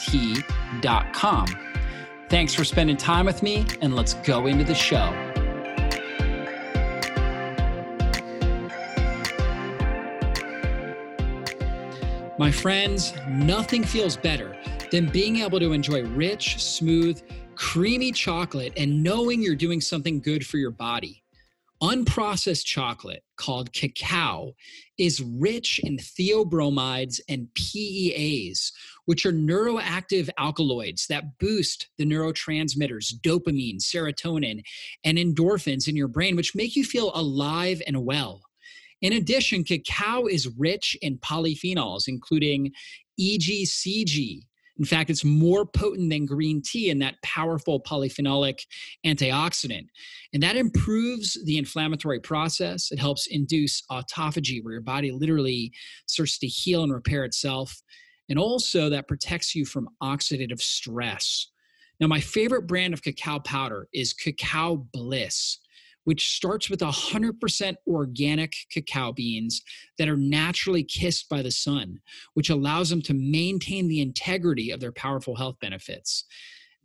T.com. Thanks for spending time with me, and let's go into the show. My friends, nothing feels better than being able to enjoy rich, smooth, creamy chocolate and knowing you're doing something good for your body. Unprocessed chocolate, called cacao, is rich in theobromides and PEAs, which are neuroactive alkaloids that boost the neurotransmitters dopamine, serotonin, and endorphins in your brain, which make you feel alive and well. In addition, cacao is rich in polyphenols, including EGCG, in fact, it's more potent than green tea in that powerful polyphenolic antioxidant. And that improves the inflammatory process. It helps induce autophagy, where your body literally starts to heal and repair itself. And also, that protects you from oxidative stress. Now, my favorite brand of cacao powder is Cacao Bliss which starts with 100% organic cacao beans that are naturally kissed by the sun, which allows them to maintain the integrity of their powerful health benefits.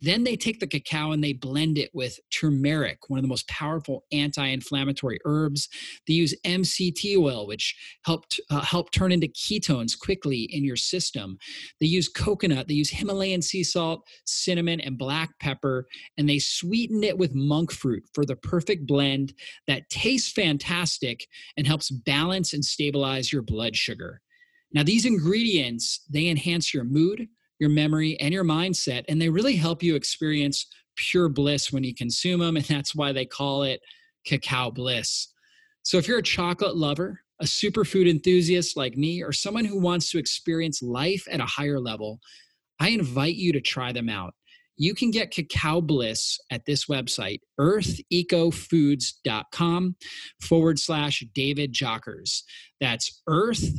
Then they take the cacao and they blend it with turmeric, one of the most powerful anti-inflammatory herbs. They use MCT oil, which helped uh, help turn into ketones quickly in your system. They use coconut. They use Himalayan sea salt, cinnamon, and black pepper, and they sweeten it with monk fruit for the perfect blend that tastes fantastic and helps balance and stabilize your blood sugar. Now, these ingredients they enhance your mood your memory, and your mindset. And they really help you experience pure bliss when you consume them. And that's why they call it cacao bliss. So if you're a chocolate lover, a superfood enthusiast like me, or someone who wants to experience life at a higher level, I invite you to try them out. You can get cacao bliss at this website, earthechofoods.com forward slash David Jockers. That's earth,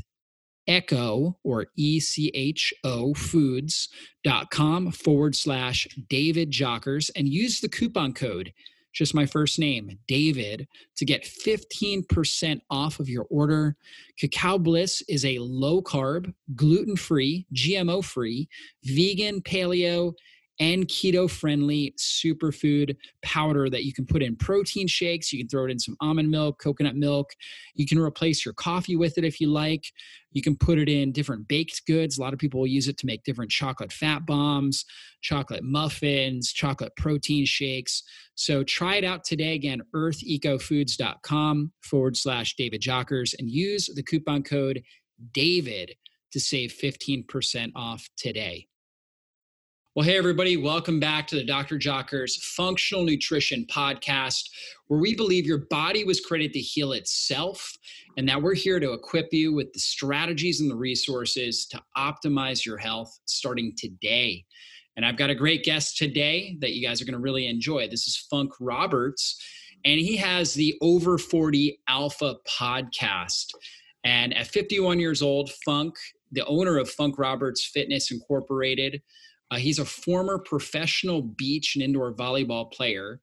echo or E-C-H-O foods.com forward slash David Jockers and use the coupon code, just my first name, David, to get 15% off of your order. Cacao Bliss is a low carb, gluten free, GMO free, vegan, paleo, and keto friendly superfood powder that you can put in protein shakes. You can throw it in some almond milk, coconut milk. You can replace your coffee with it if you like. You can put it in different baked goods. A lot of people will use it to make different chocolate fat bombs, chocolate muffins, chocolate protein shakes. So try it out today. Again, earthechofoods.com forward slash David Jockers and use the coupon code DAVID to save 15% off today. Well, hey, everybody, welcome back to the Dr. Jockers Functional Nutrition Podcast, where we believe your body was created to heal itself, and that we're here to equip you with the strategies and the resources to optimize your health starting today. And I've got a great guest today that you guys are going to really enjoy. This is Funk Roberts, and he has the Over 40 Alpha podcast. And at 51 years old, Funk, the owner of Funk Roberts Fitness Incorporated, uh, he's a former professional beach and indoor volleyball player,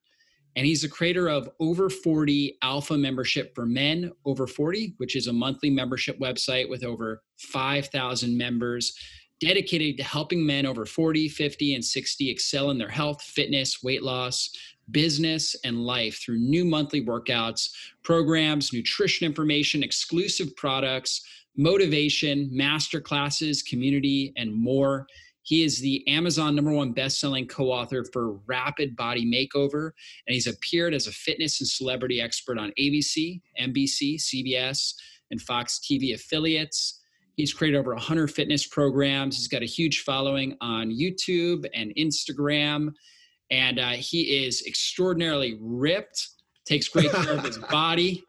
and he's the creator of Over 40 Alpha Membership for Men Over 40, which is a monthly membership website with over 5,000 members dedicated to helping men over 40, 50, and 60 excel in their health, fitness, weight loss, business, and life through new monthly workouts, programs, nutrition information, exclusive products, motivation, master classes, community, and more. He is the Amazon number one best-selling co-author for Rapid Body Makeover, and he's appeared as a fitness and celebrity expert on ABC, NBC, CBS, and Fox TV affiliates. He's created over 100 fitness programs. He's got a huge following on YouTube and Instagram, and uh, he is extraordinarily ripped. Takes great care of his body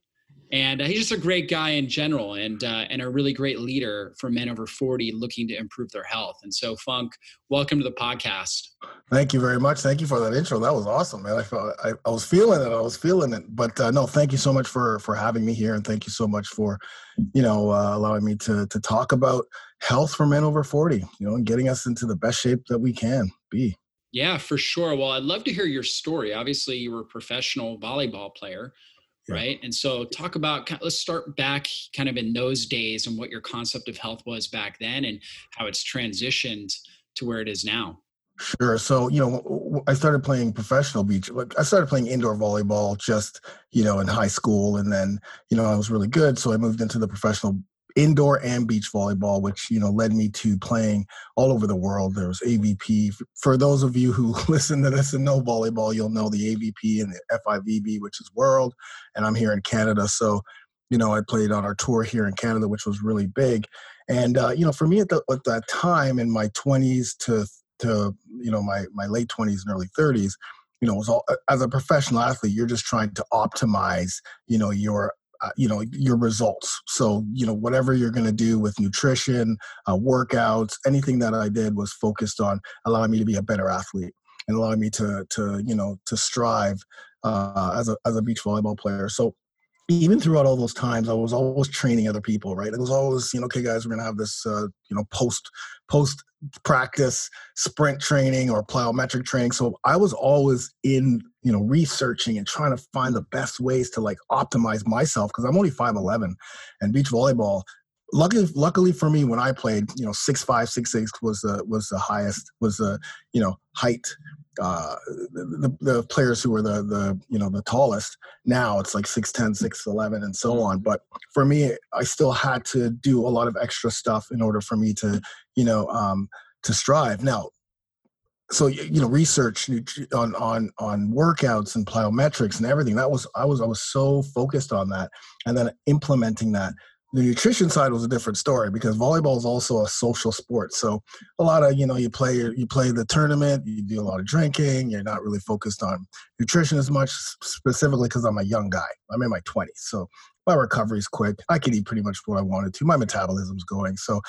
and uh, he's just a great guy in general and uh, and a really great leader for men over 40 looking to improve their health. And so funk welcome to the podcast. Thank you very much. Thank you for that intro. That was awesome man. I felt i, I was feeling it. I was feeling it. But uh, no thank you so much for for having me here. And thank you so much for you know uh, allowing me to to talk about health for men over 40 you know and getting us into the best shape that we can be. Yeah for sure. Well i'd love to hear your story. Obviously you were a professional volleyball player yeah. right and so talk about let's start back kind of in those days and what your concept of health was back then and how it's transitioned to where it is now Sure. So, you know, I started playing professional beach. I started playing indoor volleyball just, you know, in high school. And then, you know, I was really good. So I moved into the professional indoor and beach volleyball, which you know led me to playing all over the world. There was AVP. For those of you who listen to this and know volleyball, you'll know the AVP and the FIVB, which is world. And I'm here in Canada, so you know I played on our tour here in Canada, which was really big. And uh, you know, for me at, the, at that time in my 20s to to you know my my late 20s and early 30s you know, all as a professional athlete, you're just trying to optimize, you know, your uh, you know your results so you know whatever you're going to do with nutrition uh, workouts anything that i did was focused on allowing me to be a better athlete and allowing me to to you know to strive uh, as a as a beach volleyball player so even throughout all those times, I was always training other people, right? It was always, you know, okay, guys, we're gonna have this, uh, you know, post post practice sprint training or plyometric training. So I was always in, you know, researching and trying to find the best ways to like optimize myself because I'm only five eleven, and beach volleyball. Luckily, luckily for me, when I played, you know, six five, six six was the was the highest was the you know height uh, the, the players who were the the you know the tallest. Now it's like 6'10 6'11 and so on. But for me i still had to do a lot of extra stuff in order for me to you know um, to strive. Now so you know research on on on workouts and plyometrics and everything that was i was i was so focused on that and then implementing that the nutrition side was a different story because volleyball is also a social sport. So a lot of you know you play you play the tournament, you do a lot of drinking. You're not really focused on nutrition as much, specifically because I'm a young guy. I'm in my 20s, so my recovery's quick. I could eat pretty much what I wanted to. My metabolism's going, so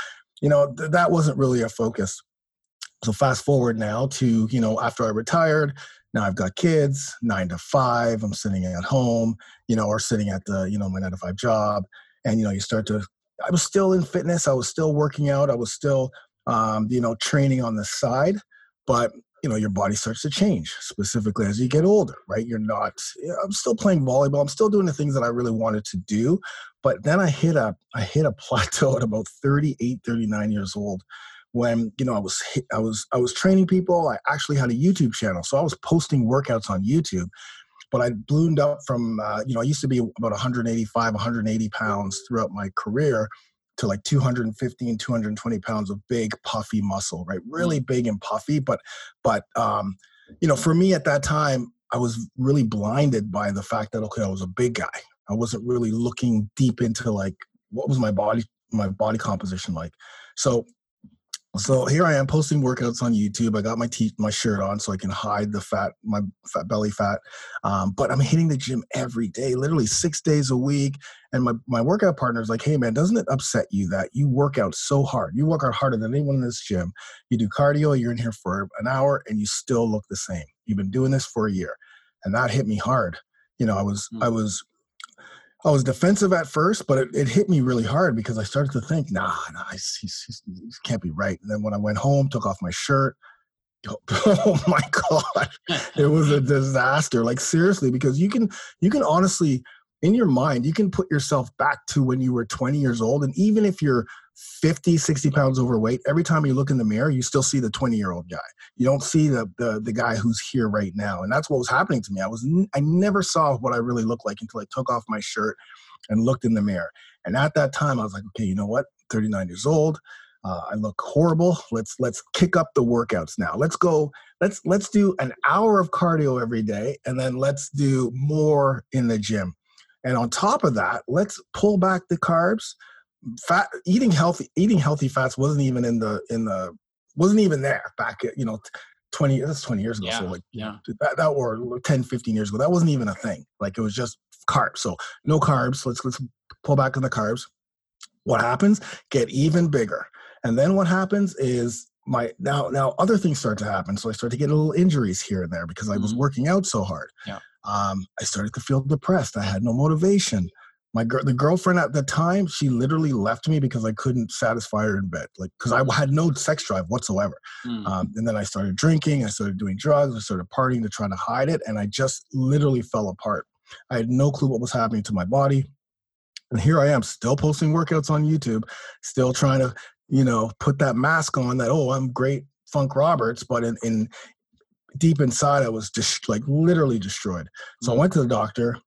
you know th- that wasn't really a focus. So fast forward now to you know after I retired, now I've got kids, nine to five. I'm sitting at home, you know, or sitting at the you know my nine to five job and you know you start to i was still in fitness i was still working out i was still um, you know training on the side but you know your body starts to change specifically as you get older right? You're not i'm still playing volleyball i'm still doing the things that i really wanted to do but then i hit a i hit a plateau at about 38 39 years old when you know i was i was i was training people i actually had a youtube channel so i was posting workouts on youtube but I ballooned up from, uh, you know, I used to be about 185, 180 pounds throughout my career to like 215, 220 pounds of big puffy muscle, right? Really mm. big and puffy. But, but, um, you know, for me at that time, I was really blinded by the fact that, okay, I was a big guy. I wasn't really looking deep into like, what was my body, my body composition like? So so here I am posting workouts on YouTube. I got my te- my shirt on so I can hide the fat, my fat belly fat. Um, but I'm hitting the gym every day, literally six days a week. And my my workout partner is like, "Hey man, doesn't it upset you that you work out so hard? You work out harder than anyone in this gym. You do cardio. You're in here for an hour, and you still look the same. You've been doing this for a year." And that hit me hard. You know, I was mm-hmm. I was I was defensive at first, but it, it, hit me really hard because I started to think, nah, nah, he's, he's, he can't be right. And then when I went home, took off my shirt, oh my god, it was a disaster. Like seriously, because you can you can honestly in your mind, you can put yourself back to when you were 20 years old. And even if you're 50, 60 pounds overweight, every time you look in the mirror, you still see the 20 year old guy. You don't see the, the, the guy who's here right now. And that's what was happening to me. I was, I never saw what I really looked like until I took off my shirt and looked in the mirror. And at that time, I was like, okay, you know what? 39 years old. uh, I look horrible. Let's let's kick up the workouts now. Let's go. Let's let's do an hour of cardio every day, and then let's do more in the gym. And on top of that, let's pull back the carbs. Fat eating healthy eating healthy fats wasn't even in the in the wasn't even there back at you know 20 that's 20 years ago Yeah, so like yeah. that, that or 10 15 years ago that wasn't even a thing like it was just carbs so no carbs let's let's pull back on the carbs what happens get even bigger and then what happens is my now now other things start to happen so i start to get little injuries here and there because i was Mhm. working out so hard Yeah. um, i started to feel depressed i had no motivation my girl the girlfriend at the time she literally left me because i couldn't satisfy her in bed like because i had no sex drive whatsoever Mm. um, and then I started drinking, I started doing drugs, I started partying to try to hide it, and I just literally fell apart. I had no clue what was happening to my body. And here I am, still posting workouts on YouTube, still trying to, you know, put that mask on that, oh, I'm great Funk Roberts, but in, in deep inside, I was just like literally destroyed. So I went to the doctor.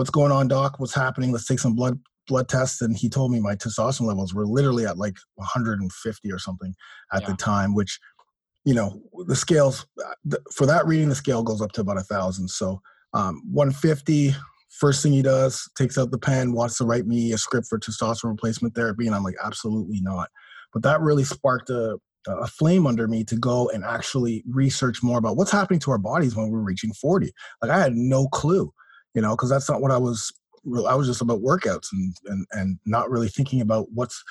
What's going on, doc? What's happening? Let's take some blood blood tests. And he told me my testosterone levels were literally at like 150 or something at the time, which you know the scales uh, for that reading the scale goes up to about a thousand so um, 150 first thing he does takes out the pen wants to write me a script for testosterone replacement therapy and i'm like absolutely not but that really sparked a, a flame under me to go and actually research more about what's happening to our bodies when we're reaching 40 like i had no clue you know because that's not what i was i was just about workouts and, and and not really thinking about what's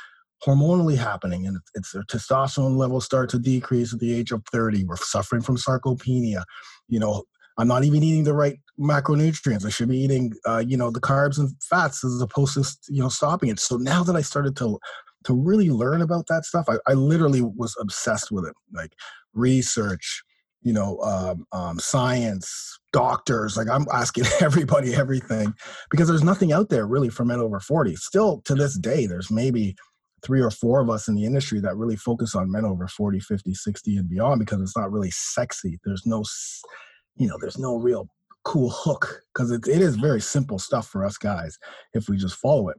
hormonally happening and it's, their testosterone levels start to decrease at the age of 30 we're suffering from sarcopenia you know i'm not even eating the right macronutrients i should be eating uh, you know the carbs and fats as opposed to you know stopping it. So now that i started to to really learn about that stuff i, I literally was obsessed with it like research you know um, um, science doctors like i'm asking everybody everything because there's nothing out there really for men over 40 still to this day there's maybe three or four of us in the industry that really focus on men over 40 50 60 and beyond because it's not really sexy. There's no you know there's no real cool hook because it, it is very simple stuff for us guys if we just follow it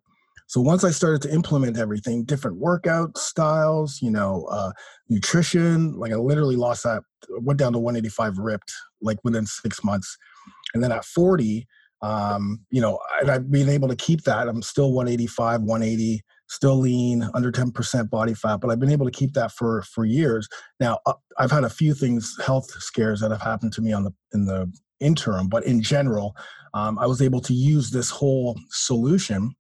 so once i started to implement everything different workout styles you know uh, nutrition like i literally lost that went down to 185 ripped like within six months. And then at 40 um, you know and i've been able to keep that i'm still 185 180 still lean under 10% body fat but i've been able to keep that for for years. Now uh, i've had a few things health scares that have happened to me on the in the interim but in general um, i was able to use this whole solution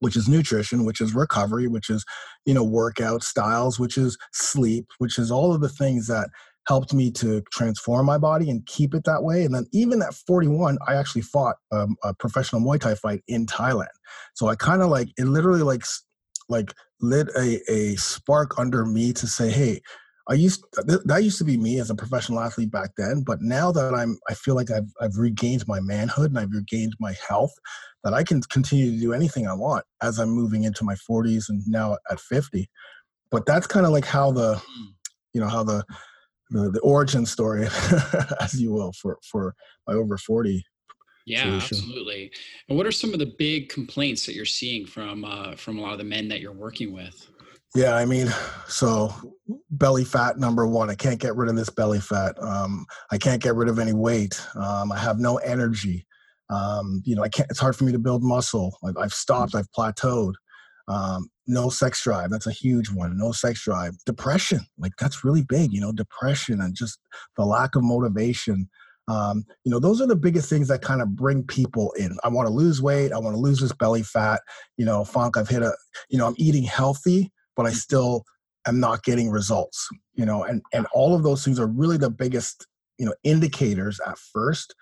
which is nutrition which is recovery which is you know workout styles which is sleep which is all of the things that helped me to transform my body and keep it that way. And then even at 41 i actually fought um, a professional muay thai fight in thailand. So i kind of like it literally like like lit a, a spark under me to say hey i used th- that used to be me as a professional athlete back then but now that i'm i feel like i've, I've regained my manhood and i've regained my health that i can continue to do anything i want as i'm moving into my 40s and now at 50 but that's kind of like how the you know how the the, the origin story as you will for for my over 40 Yeah, solution. absolutely. And what are some of the big complaints that you're seeing from uh, from a lot of the men that you're working with? Yeah, I mean, so belly fat number one. I can't get rid of this belly fat. Um, I can't get rid of any weight. Um, I have no energy. Um, you know, I can't. It's hard for me to build muscle. I've, I've stopped. I've plateaued. Um, no sex drive. That's a huge one. No sex drive. Depression. Like that's really big. You know, depression and just the lack of motivation. Um, you know, those are the biggest things that kind of bring people in. I want to lose weight. I want to lose this belly fat. You know, funk. I've hit a. You know, I'm eating healthy but I still am not getting results. You know, and and all of those things are really the biggest you know indicators at first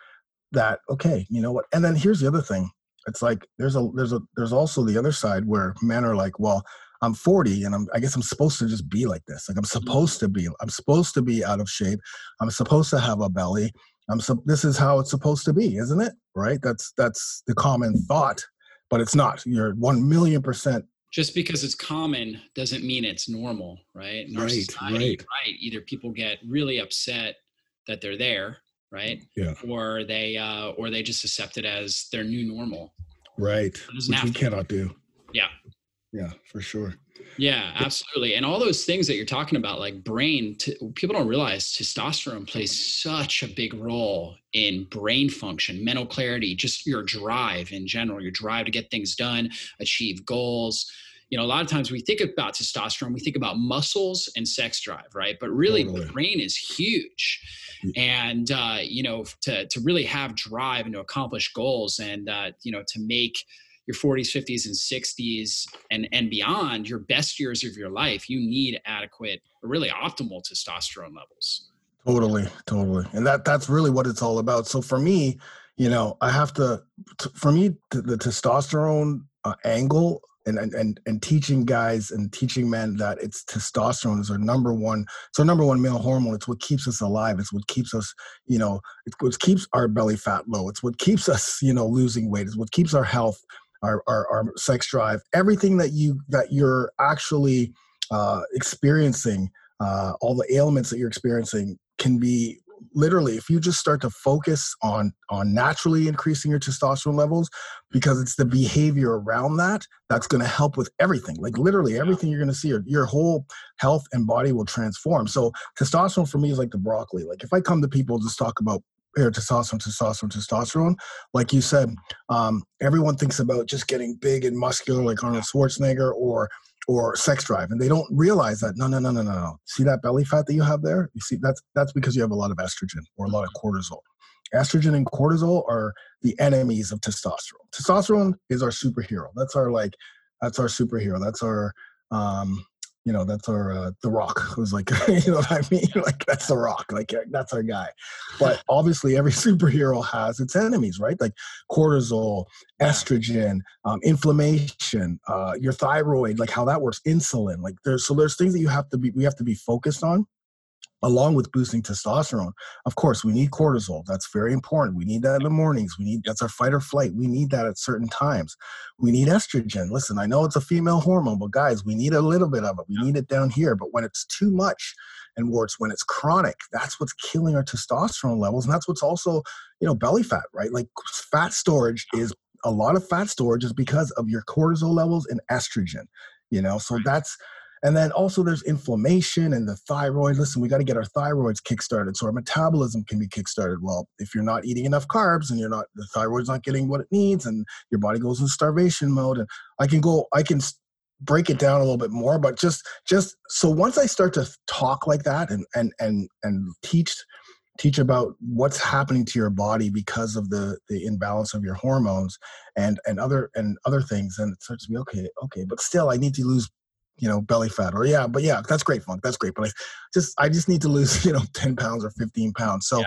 that okay, you know what? And then here's the other thing. It's like there's a there's a there's also the other side where men are like, well, I'm 40 and I'm I guess I'm supposed to just be like this. Like I'm mm-hmm. supposed to be. I'm supposed to be out of shape. I'm supposed to have a belly. I'm so this is how it's supposed to be, isn't it? Right? That's that's the common thought, but it's not. You're one million percent Just because it's common doesn't mean it's normal, right? In Right, society, right. right. Either people get really upset that they're there, right? Yeah. Or they uh, or they just accept it as their new normal. Right. Which we cannot do. Yeah. Yeah, for sure. Yeah, absolutely. And all those things that you're talking about, like brain, t- people don't realize testosterone plays such a big role in brain function, mental clarity, just your drive in general, your drive to get things done, achieve goals. You know, a lot of times we think about testosterone, we think about muscles and sex drive, right? But really, totally. the brain is huge. Mm. And, uh, you know, to, to really have drive and to accomplish goals and, uh, you know, to make, your 40s 50s and 60s and and beyond your best years of your life you need adequate really optimal testosterone levels totally totally and that that's really what it's all about so for me you know i have to, for me the testosterone uh, angle and, and and teaching guys and teaching men that it's testosterone is our number one our number one male hormone. It's what keeps us alive. It's what keeps us you know it's what keeps our belly fat low. It's what keeps us you know losing weight. It's what keeps our health our, our, our sex drive, everything that you that you're actually uh, experiencing, uh, all the ailments that you're experiencing can be literally if you just start to focus on on naturally increasing your testosterone levels because it's the behavior around that that's going to help with everything. Like literally everything you're going to see your, your whole health and body will transform. So testosterone for me is like the broccoli. Like if i come to people just talk about here testosterone, testosterone, testosterone. Like you said, um, everyone thinks about just getting big and muscular, like Arnold Schwarzenegger, or or sex drive, and they don't realize that. No, no, no, no, no, no. See that belly fat that you have there? You see that's that's because you have a lot of estrogen or a lot of cortisol. Estrogen and cortisol are the enemies of testosterone. Testosterone is our superhero. That's our like, that's our superhero. That's our um, you know that's our uh, the rock who's like you know what i mean? Like that's the rock like that's our guy. But obviously every superhero has its enemies right? Like cortisol estrogen um, inflammation uh, your thyroid like how that works insulin like there's so there's things that you have to be we have to be focused on along with boosting testosterone. Of course, we need cortisol. That's very important. We need that in the mornings. We need that's our fight or flight. We need that at certain times. We need estrogen. Listen, I know it's a female hormone, but guys, we need a little bit of it. We need it down here. But when it's too much and warts, when it's chronic, that's what's killing our testosterone levels. And that's what's also, you know, belly fat, right? Like fat storage is a lot of fat storage is because of your cortisol levels and estrogen. You know, so that's and then also there's inflammation and the thyroid. Listen, we got to get our thyroids kickstarted so our metabolism can be kickstarted. Well, if you're not eating enough carbs and you're not, the thyroid's not getting what it needs and your body goes in starvation mode. And I can go, I can break it down a little bit more, but just, just so once I start to talk like that and, and, and, and teach, teach about what's happening to your body because of the the imbalance of your hormones and and other and other things and it starts to be okay okay but still i need to lose you know, belly fat or yeah, but yeah, that's great funk. That's great. But I just, I just need to lose, you know, 10 pounds or 15 pounds. So, yeah.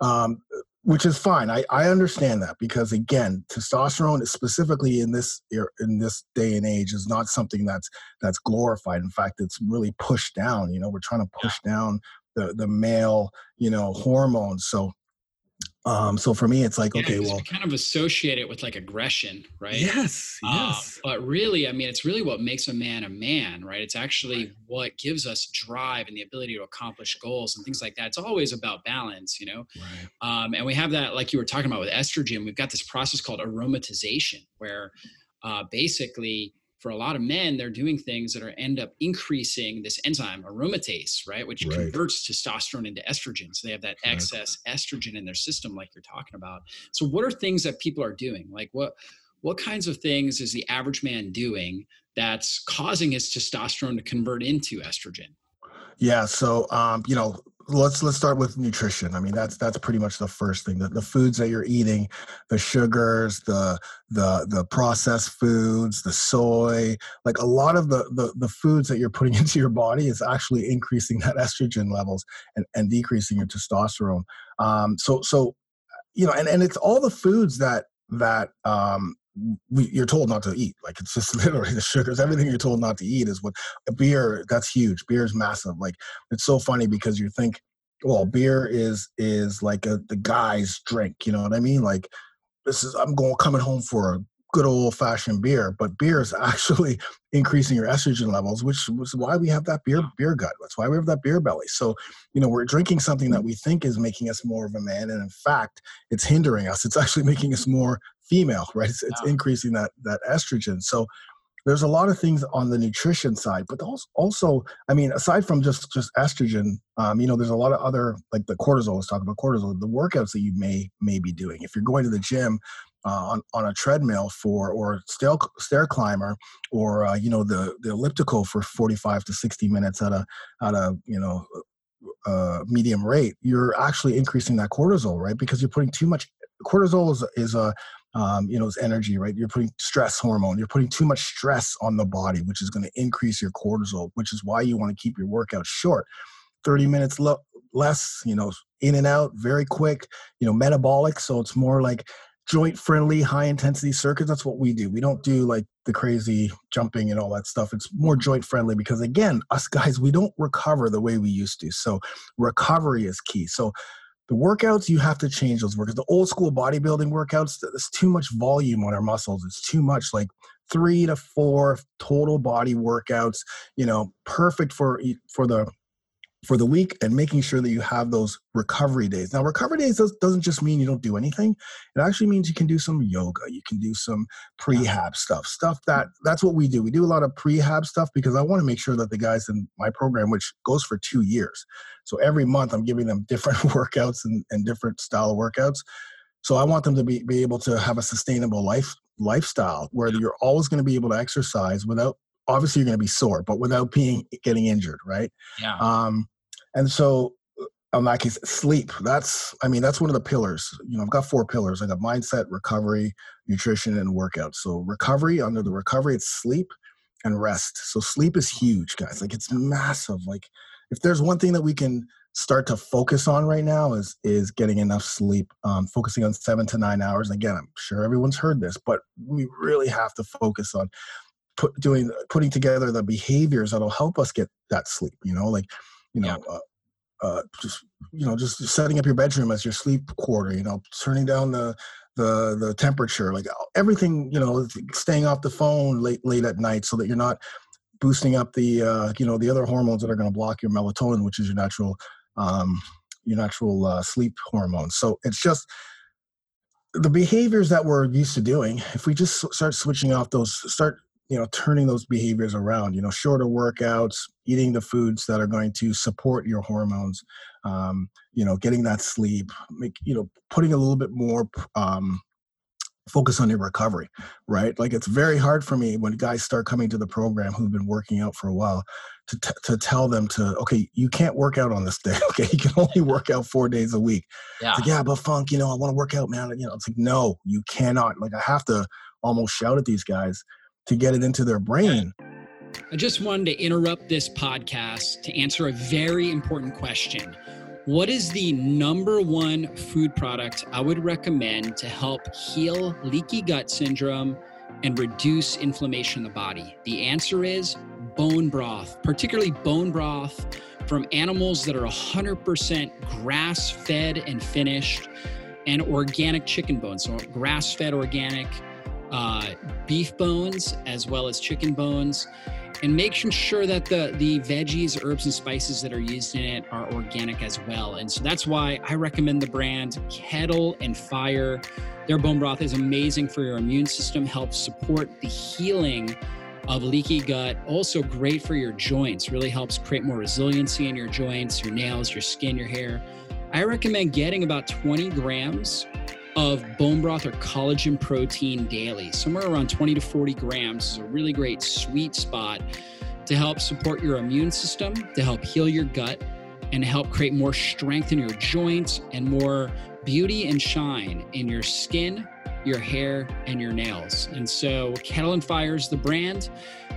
um, which is fine. I, I understand that because again, testosterone is specifically in this in this day and age is not something that's that's glorified. In fact, it's really pushed down. You know, we're trying to push down the the male you know hormones. So um, so for me, it's like, yeah, okay, well, kind of associate it with like aggression, right? Yes, um, yes. But really, I mean, it's really what makes a man a man, right? It's actually right. what gives us drive and the ability to accomplish goals and things like that. It's always about balance, you know. Right. Um, and we have that, like you were talking about with estrogen. We've got this process called aromatization, where uh, basically for a lot of men, they're doing things that are end up increasing this enzyme aromatase, right, which right. converts testosterone into estrogen. So they have that excess estrogen in their system, like you're talking about. So what are things that people are doing? Like what what kinds of things is the average man doing that's causing his testosterone to convert into estrogen? Yeah, so um, you know, let's let's start with nutrition. I mean, that's that's pretty much the first thing. The, the foods that you're eating, the sugars, the the the processed foods, the soy, like a lot of the the, the foods that you're putting into your body is actually increasing that estrogen levels and, and decreasing your testosterone. Um, so so you know, and, and it's all the foods that that um, we, you're told not to eat. Like it's just literally the sugars. Everything you're told not to eat is what beer. That's huge. Beer is massive. Like it's so funny because you think, well, beer is is like a the guy's drink. You know what I mean? Like this is I'm going coming home for a good old fashioned beer, but beer is actually increasing your estrogen levels, which is why we have that beer beer gut. That's why we have that beer belly. So, you know, we're drinking something that we think is making us more of a man, and in fact, it's hindering us. It's actually making us more female, right? It's, it's increasing that that estrogen. So, there's a lot of things on the nutrition side, but also, I mean, aside from just just estrogen, um, you know, there's a lot of other like the cortisol. Let's talk about cortisol. The workouts that you may may be doing. If you're going to the gym uh, on on a treadmill for or stair stair climber, or uh, you know the the elliptical for 45 to 60 minutes at a at a you know uh, medium rate, you're actually increasing that cortisol, right? Because you're putting too much cortisol is, is a um, you know, it's energy, right? You're putting stress hormone. You're putting too much stress on the body, which is going to increase your cortisol, which is why you want to keep your workout short. 30 minutes lo- less, you know, in and out, very quick, you know, metabolic. So it's more like joint friendly, high intensity circuits. That's what we do. We don't do like the crazy jumping and all that stuff. It's more joint friendly because, again, us guys, we don't recover the way we used to. So recovery is key. So the workouts you have to change those workouts. The old school bodybuilding workouts there's too much volume on our muscles. It's too much like three to four total body workouts you know perfect for for the for the week and making sure that you have those recovery days. Now, recovery days does, doesn't just mean you don't do anything. It actually means you can do some yoga, you can do some prehab stuff, stuff that that's what we do. We do a lot of prehab stuff because I want to make sure that the guys in my program, which goes for two years, so every month I'm giving them different workouts and, and different style of workouts. So I want them to be, be able to have a sustainable life lifestyle where you're always going to be able to exercise without obviously you're going to be sore, but without being getting injured, right? Yeah. Um, and so in that case, sleep. That's I mean that's one of the pillars. You know, I've got four pillars. I got mindset, recovery, nutrition, and workout. So recovery under the recovery, it's sleep and rest. So sleep is huge, guys. Like it's massive. Like if there's one thing that we can start to focus on right now is is getting enough sleep um, focusing on seven to nine hours again i'm sure everyone's heard this but we really have to focus on put doing putting together the behaviors that'll help us get that sleep you know like you know yeah. uh, uh, just you know just setting up your bedroom as your sleep quarter you know turning down the the the temperature like everything you know staying off the phone late late at night so that you're not boosting up the uh, you know the other hormones that are going to block your melatonin which is your natural um, your natural uh, sleep hormones. So it's just the behaviors that we're used to doing if we just start switching off those start you know turning those behaviors around you know shorter workouts eating the foods that are going to support your hormones um, you know getting that sleep make you know putting a little bit more um, focus on your recovery right? Like it's very hard for me when guys start coming to the program who've been working out for a while to, t- to tell them to okay you can't work out on this day okay? You can only work out four days a week. Yeah like, yeah. But funk you know i want to work out man you know it's like no you cannot. Like i have to almost shout at these guys to get it into their brain. I just wanted to interrupt this podcast to answer a very important question. What is the number one food product I would recommend to help heal leaky gut syndrome and reduce inflammation in the body? The answer is bone broth, particularly bone broth from animals that are 100% grass fed and finished, and organic chicken bones. So, grass fed organic uh, beef bones as well as chicken bones. And making sure that the the veggies herbs and spices that are used in it are organic as well. And so that's why i recommend the brand kettle and fire. Their bone broth is amazing for your immune system helps support the healing of leaky gut also great for your joints really helps create more resiliency in your joints your nails your skin your hair. I recommend getting about 20 grams of bone broth or collagen protein daily. Somewhere around 20 to 40 grams is a really great sweet spot to help support your immune system, to help heal your gut, and help create more strength in your joints and more beauty and shine in your skin, your hair, and your nails. And so, Kettle and Fire is the brand.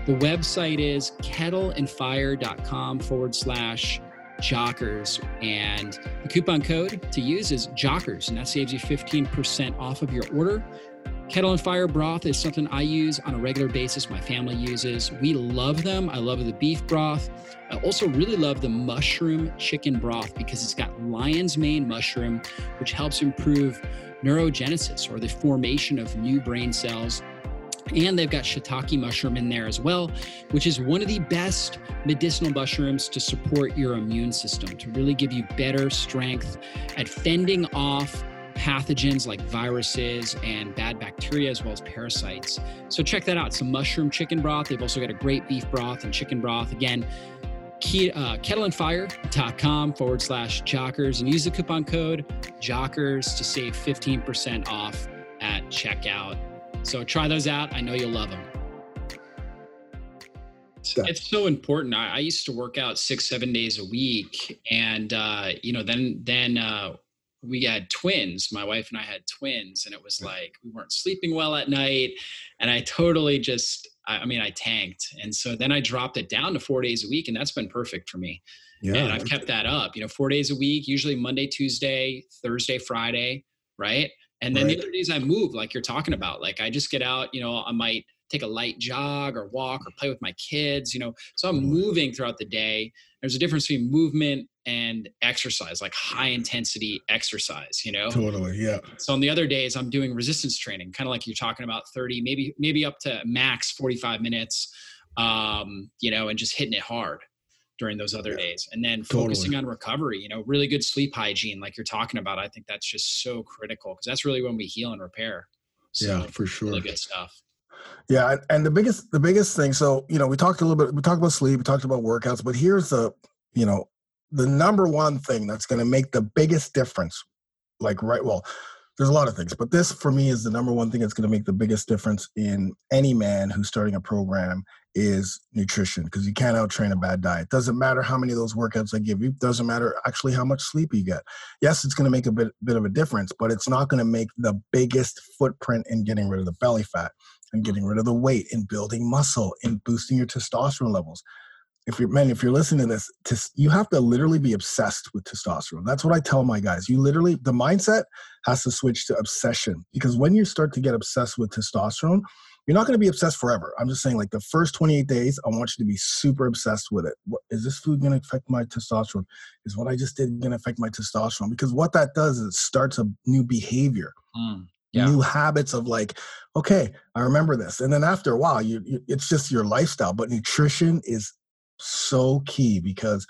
The website is kettleandfire.com forward slash Jockers. And the coupon code to use is Jockers, and that saves you 15% off of your order. Kettle and Fire broth is something I use on a regular basis. My family uses. We love them. I love the beef broth. I also really love the mushroom chicken broth because it's got lion's mane mushroom, which helps improve neurogenesis or the formation of new brain cells and they've got shiitake mushroom in there as well, which is one of the best medicinal mushrooms to support your immune system, to really give you better strength at fending off pathogens like viruses and bad bacteria, as well as parasites. So check that out. Some mushroom chicken broth. They've also got a great beef broth and chicken broth. Again, uh, kettleandfire.com forward slash jockers and use the coupon code jockers to save 15% off at checkout. So try those out. I know you'll love them. It's so important. I, I, used to work out six, seven days a week, and uh, you know, then then uh, we had twins. My wife and I had twins, and it was like we weren't sleeping well at night, and I totally just, I, I mean, I tanked, and so then I dropped it down to four days a week, and that's been perfect for me. Yeah, and I've kept that up. You know, four days a week, usually Monday, Tuesday, Thursday, Friday, right? And then right. the other days I move, like you're talking about. Like I just get out. You know, I might take a light jog or walk or play with my kids, you know. So I'm mm-hmm. moving throughout the day. There's a difference between movement and exercise, like high intensity exercise, you know. Totally, yeah. So on the other days I'm doing resistance training, kind of like you're talking about 30, maybe maybe up to max 45 minutes um, you know, and just hitting it hard during those other yeah. days and then focusing totally. on recovery you know really good sleep hygiene like you're talking about i think that's just so critical because that's really when we heal and repair so, yeah for sure really good stuff yeah, and the biggest the biggest thing. So you know, we talked a little bit. We talked about sleep. We talked about workouts. But here's the you know the number one thing that's going to make the biggest difference. Like right, well, there's a lot of things, but this for me is the number one thing that's going to make the biggest difference in any man who's starting a program is nutrition because you can't out train a bad diet. Doesn't matter how many of those workouts I give you. Doesn't matter actually how much sleep you get. Yes, it's going to make a bit bit of a difference, but it's not going to make the biggest footprint in getting rid of the belly fat and getting rid of the weight and building muscle and boosting your testosterone levels. If you're men, if you're listening to this, to, you have to literally be obsessed with testosterone. That's what I tell my guys. You literally, the mindset has to switch to obsession because when you start to get obsessed with testosterone, you're not going to be obsessed forever. I'm just saying, like the first 28 days, I want you to be super obsessed with it. What, is this food going to affect my testosterone? Is what I just did going to affect my testosterone? Because what that does is it starts a new behavior. Mm yeah. new habits of like okay i remember this and then after a while you, you, it's just your lifestyle but nutrition is so key because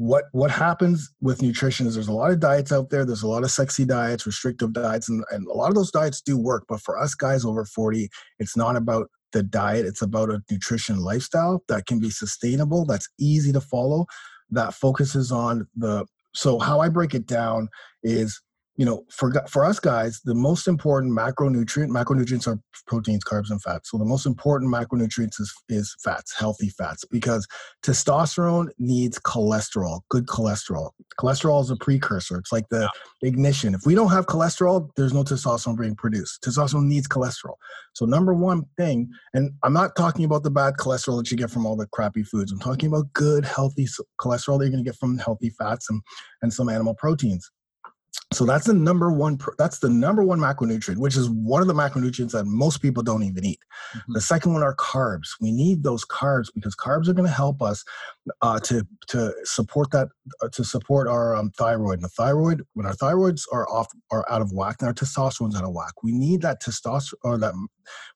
what what happens with nutrition is there's a lot of diets out there. There's a lot of sexy diets restrictive diets and, and a lot of those diets do work. But for us guys over 40 it's not about the diet. It's about a nutrition lifestyle that can be sustainable that's easy to follow that focuses on the so how i break it down is you know, for for us guys, the most important macronutrient macronutrients are proteins, carbs, and fats. So the most important macronutrients is, is fats, healthy fats, because testosterone needs cholesterol, good cholesterol. Cholesterol is a precursor. It's like the ignition. If we don't have cholesterol, there's no testosterone being produced. Testosterone needs cholesterol. So number one thing, and I'm not talking about the bad cholesterol that you get from all the crappy foods. I'm talking about good, healthy cholesterol that you're going to get from healthy fats and and some animal proteins so that's the number one that's the number one macronutrient which is one of the macronutrients that most people don't even eat mm-hmm. the second one are carbs we need those carbs because carbs are going to help us uh, to to support that uh, to support our um, thyroid. And the thyroid when our thyroids are off are out of whack and our testosterone's out of whack. We need that testosterone or that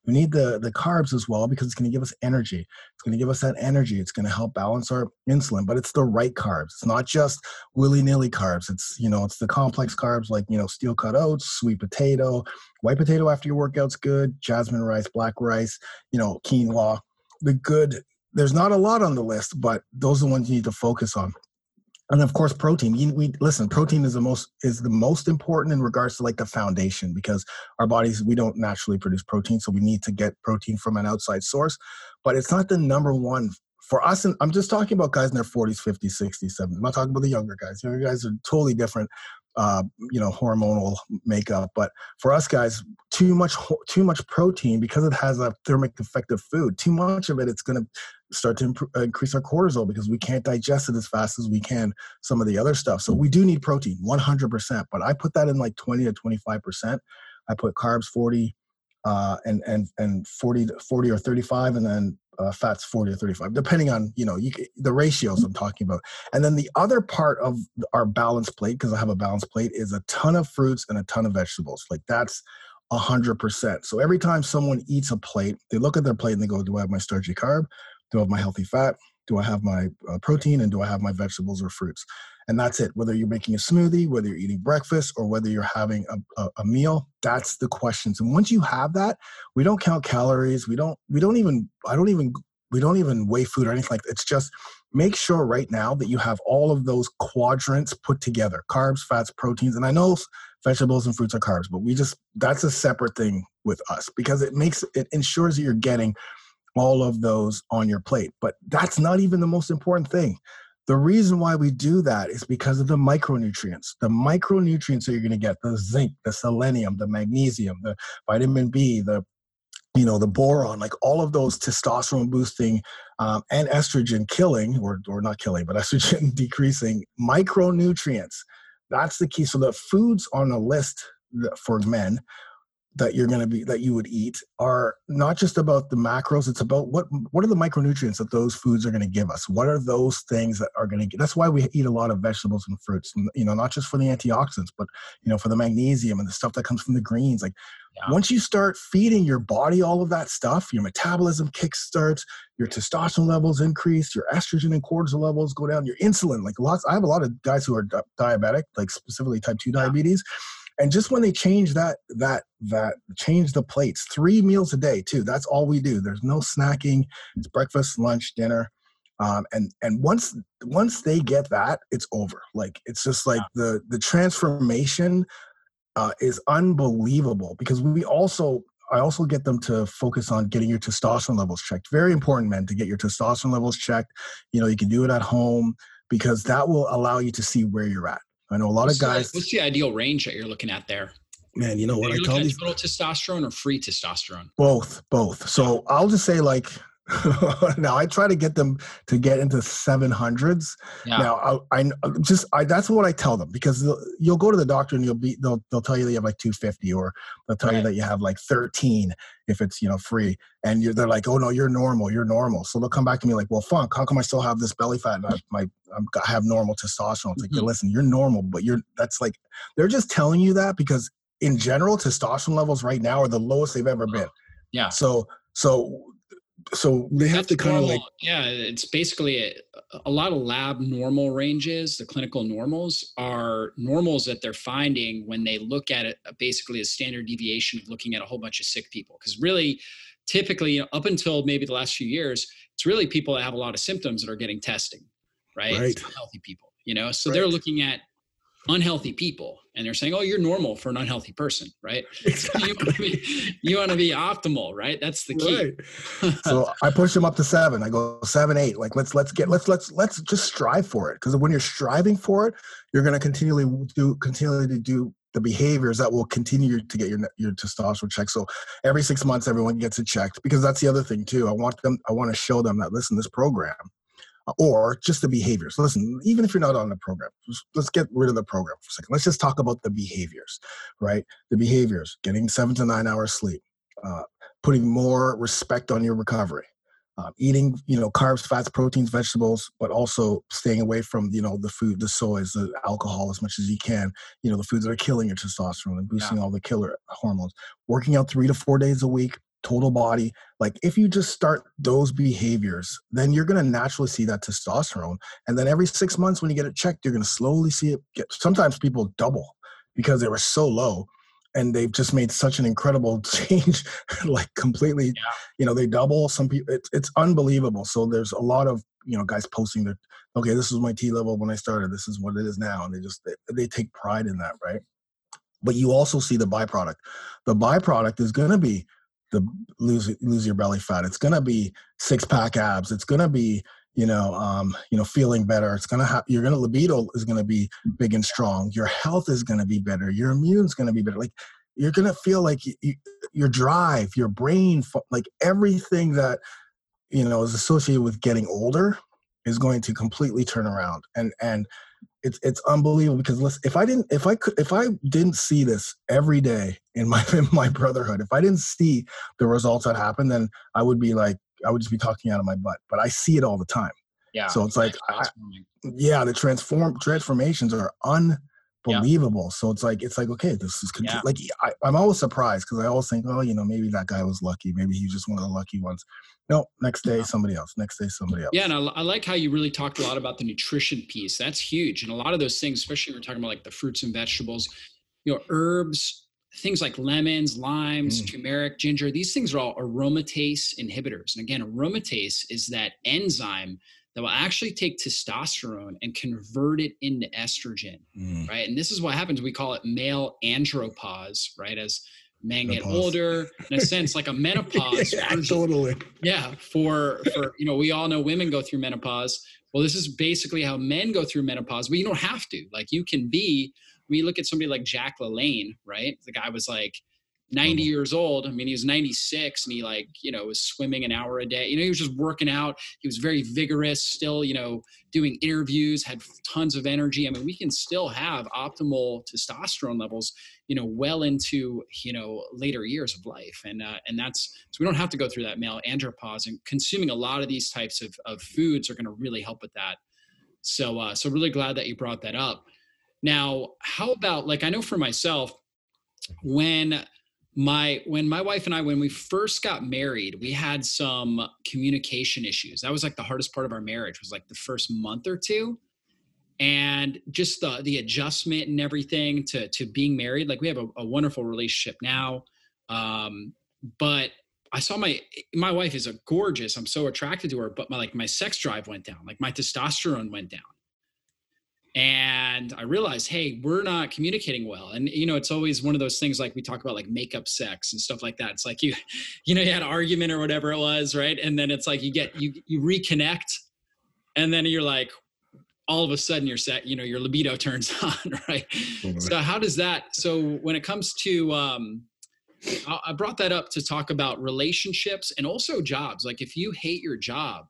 we need the the carbs as well because it's going to give us energy. It's going to give us that energy. It's going to help balance our insulin but it's the right carbs. It's not just willy-nilly carbs. It's you know it's the complex carbs like you know steel cut oats, sweet potato, white potato after your workout's good, jasmine rice, black rice, you know quinoa. The good. There's not a lot on the list, but those are the ones you need to focus on. And of course, protein. We listen. Protein is the most is the most important in regards to like the foundation because our bodies we don't naturally produce protein, so we need to get protein from an outside source. But it's not the number one for us, and I'm just talking about guys in their 40s, 50s, 60s, 70s. I'm not talking about the younger guys. Younger guys are totally different uh, you know hormonal makeup but for us guys too much too much protein because it has a thermic effect of food too much of it it's going to start to imp- increase our cortisol because we can't digest it as fast as we can some of the other stuff. So we do need protein 100% but i put that in like 20 to 25% i put carbs 40 uh, and and and 40 40 or 35 and then uh, fats 40 or 35 depending on you know you, the ratios i'm talking about. And then the other part of our balance plate because i have a balance plate is a ton of fruits and a ton of vegetables. Like that's 100% so every time someone eats a plate they look at their plate and they go do i have my starchy carb? Do i have my healthy fat? Do i have my uh, protein? And do i have my vegetables or fruits and that's it. Whether you're making a smoothie, whether you're eating breakfast, or whether you're having a, a, a meal, that's the questions. And once you have that, we don't count calories. We don't. We don't even. I don't even. We don't even weigh food or anything like that. It's just make sure right now that you have all of those quadrants put together carbs fats proteins and i know vegetables and fruits are carbs but we just that's a separate thing with us because it makes it ensures that you're getting all of those on your plate but that's not even the most important thing the reason why we do that is because of the micronutrients. The micronutrients that you're going to get the zinc, the selenium, the magnesium, the vitamin B, the you know the boron like all of those testosterone boosting um, and estrogen killing or, or not killing but estrogen decreasing micronutrients that's the key so the foods on the list for men that you're going to be that you would eat are not just about the macros it's about what what are the micronutrients that those foods are going to give us what are those things that are going to get that's why we eat a lot of vegetables and fruits you know not just for the antioxidants but you know for the magnesium and the stuff that comes from the greens like yeah. once you start feeding your body all of that stuff your metabolism kickstarts your testosterone levels increase your estrogen and cortisol levels go down your insulin like lots i have a lot of guys who are diabetic like specifically type 2 yeah. And just when they change that that that change the plates three meals a day too that's all we do there's no snacking it's breakfast lunch dinner um, and and once once they get that it's over like it's just like the the transformation uh, is unbelievable because we also I also get them to focus on getting your testosterone levels checked. Very important, men, to get your testosterone levels checked. You know, you can do it at home because that will allow you to see where you're at. I know a lot what's of guys. The, what's the ideal range that you're looking at there? Man, you know what I tell you? Total testosterone or free testosterone? Both, both. So I'll just say like now I try to get them to get into 700s. Yeah. Now I, I, just I that's what I tell them because you'll go to the doctor and you'll be they'll they'll tell you that you have like 250 or they'll tell right. you that you have like 13 if it's you know free and you're they're like oh no you're normal you're normal so they'll come back to me like well funk how come I still have this belly fat and I my I'm, i have normal testosterone it's like mm-hmm. listen you're normal but you're that's like they're just telling you that because in general testosterone levels right now are the lowest they've ever been yeah so so so they have That's to kind of like yeah it's basically a, a, lot of lab normal ranges the clinical normals are normals that they're finding when they look at it basically a standard deviation of looking at a whole bunch of sick people. Because really typically you know, up until maybe the last few years it's really people that have a lot of symptoms that are getting testing right, right. healthy people you know? So right. they're looking at unhealthy people and they're saying oh you're normal for an unhealthy person right exactly. you, want be, you, want to be optimal right that's the key right. so i push them up to seven i go seven eight like let's let's get let's let's let's just strive for it because when you're striving for it you're going to continually do continually to do the behaviors that will continue to get your your testosterone checked. So every six months, everyone gets it checked because that's the other thing too. I want them. I want to show them that listen, this program or just the behaviors. Listen, even if you're not on the program, let's get rid of the program for a second. Let's just talk about the behaviors, right? The behaviors, getting seven to nine hours sleep, uh, putting more respect on your recovery, uh, eating, you know, carbs, fats, proteins, vegetables, but also staying away from, you know, the food, the soys, the alcohol as much as you can, you know, the foods that are killing your testosterone and boosting yeah. all the killer hormones, working out three to four days a week, total body. Like if you just start those behaviors, then you're going to naturally see that testosterone. And then every six months when you get it checked, you're going to slowly see it get, sometimes people double because they were so low and they've just made such an incredible change like completely yeah. you know they double some people it's, it's unbelievable so there's a lot of you know guys posting that okay this is my t level when i started this is what it is now and they just they, they take pride in that right but you also see the byproduct the byproduct is going to be the lose lose your belly fat. It's gonna be six pack abs. It's gonna be you know um, you know feeling better. It's gonna have you're gonna libido is gonna be big and strong. Your health is gonna be better. Your immune's gonna be better. Like you're gonna feel like you, you, your drive, your brain, like everything that you know is associated with getting older is going to completely turn around and and it's it's unbelievable because listen, if I didn't if I could if I didn't see this every day in my in my brotherhood, if I didn't see the results that happen, then I would be like I would just be talking out of my butt. But I see it all the time. Yeah. So it's like I, yeah, the transform transformations are unbelievable. Yeah. So it's like it's like okay, this is yeah. like I, I'm always surprised because I always think, oh, you know, maybe that guy was lucky. Maybe he's just one of the lucky ones. No, next day somebody else. Next day somebody else. Yeah, and I, I, like how you really talked a lot about the nutrition piece. That's huge, and a lot of those things, especially when we're talking about like the fruits and vegetables, you know, herbs, things like lemons, limes, mm. turmeric, ginger. These things are all aromatase inhibitors. And again, aromatase is that enzyme that will actually take testosterone and convert it into estrogen, mm. right? And this is what happens. We call it male andropause, right? As men get older in a sense like a menopause yeah, totally yeah for for you know we all know women go through menopause well this is basically how men go through menopause but you don't have to like you can be we look at somebody like jack lalanne right the guy was like 90 mm-hmm. years old. I mean, he was 96 and he like, you know, was swimming an hour a day. You know, he was just working out. He was very vigorous, still, you know, doing interviews, had tons of energy. I mean, we can still have optimal testosterone levels, you know, well into, you know, later years of life. And, uh, and that's, so we don't have to go through that male andropause and consuming a lot of these types of, of foods are going to really help with that. So, uh, so really glad that you brought that up. Now, how about like, I know for myself, when my when my wife and I when we first got married, we had some communication issues. That was like the hardest part of our marriage was like the first month or two. And just the the adjustment and everything to to being married. Like we have a, a wonderful relationship now. Um, but I saw my my wife is a gorgeous. I'm so attracted to her, but my like my sex drive went down. Like my testosterone went down and i realized hey we're not communicating well and you know it's always one of those things like we talk about like makeup sex and stuff like that it's like you you know you had an argument or whatever it was right and then it's like you get you you reconnect and then you're like all of a sudden you're set you know your libido turns on right mm-hmm. so how does that so when it comes to um I brought that up to talk about relationships and also jobs. Like if you hate your job,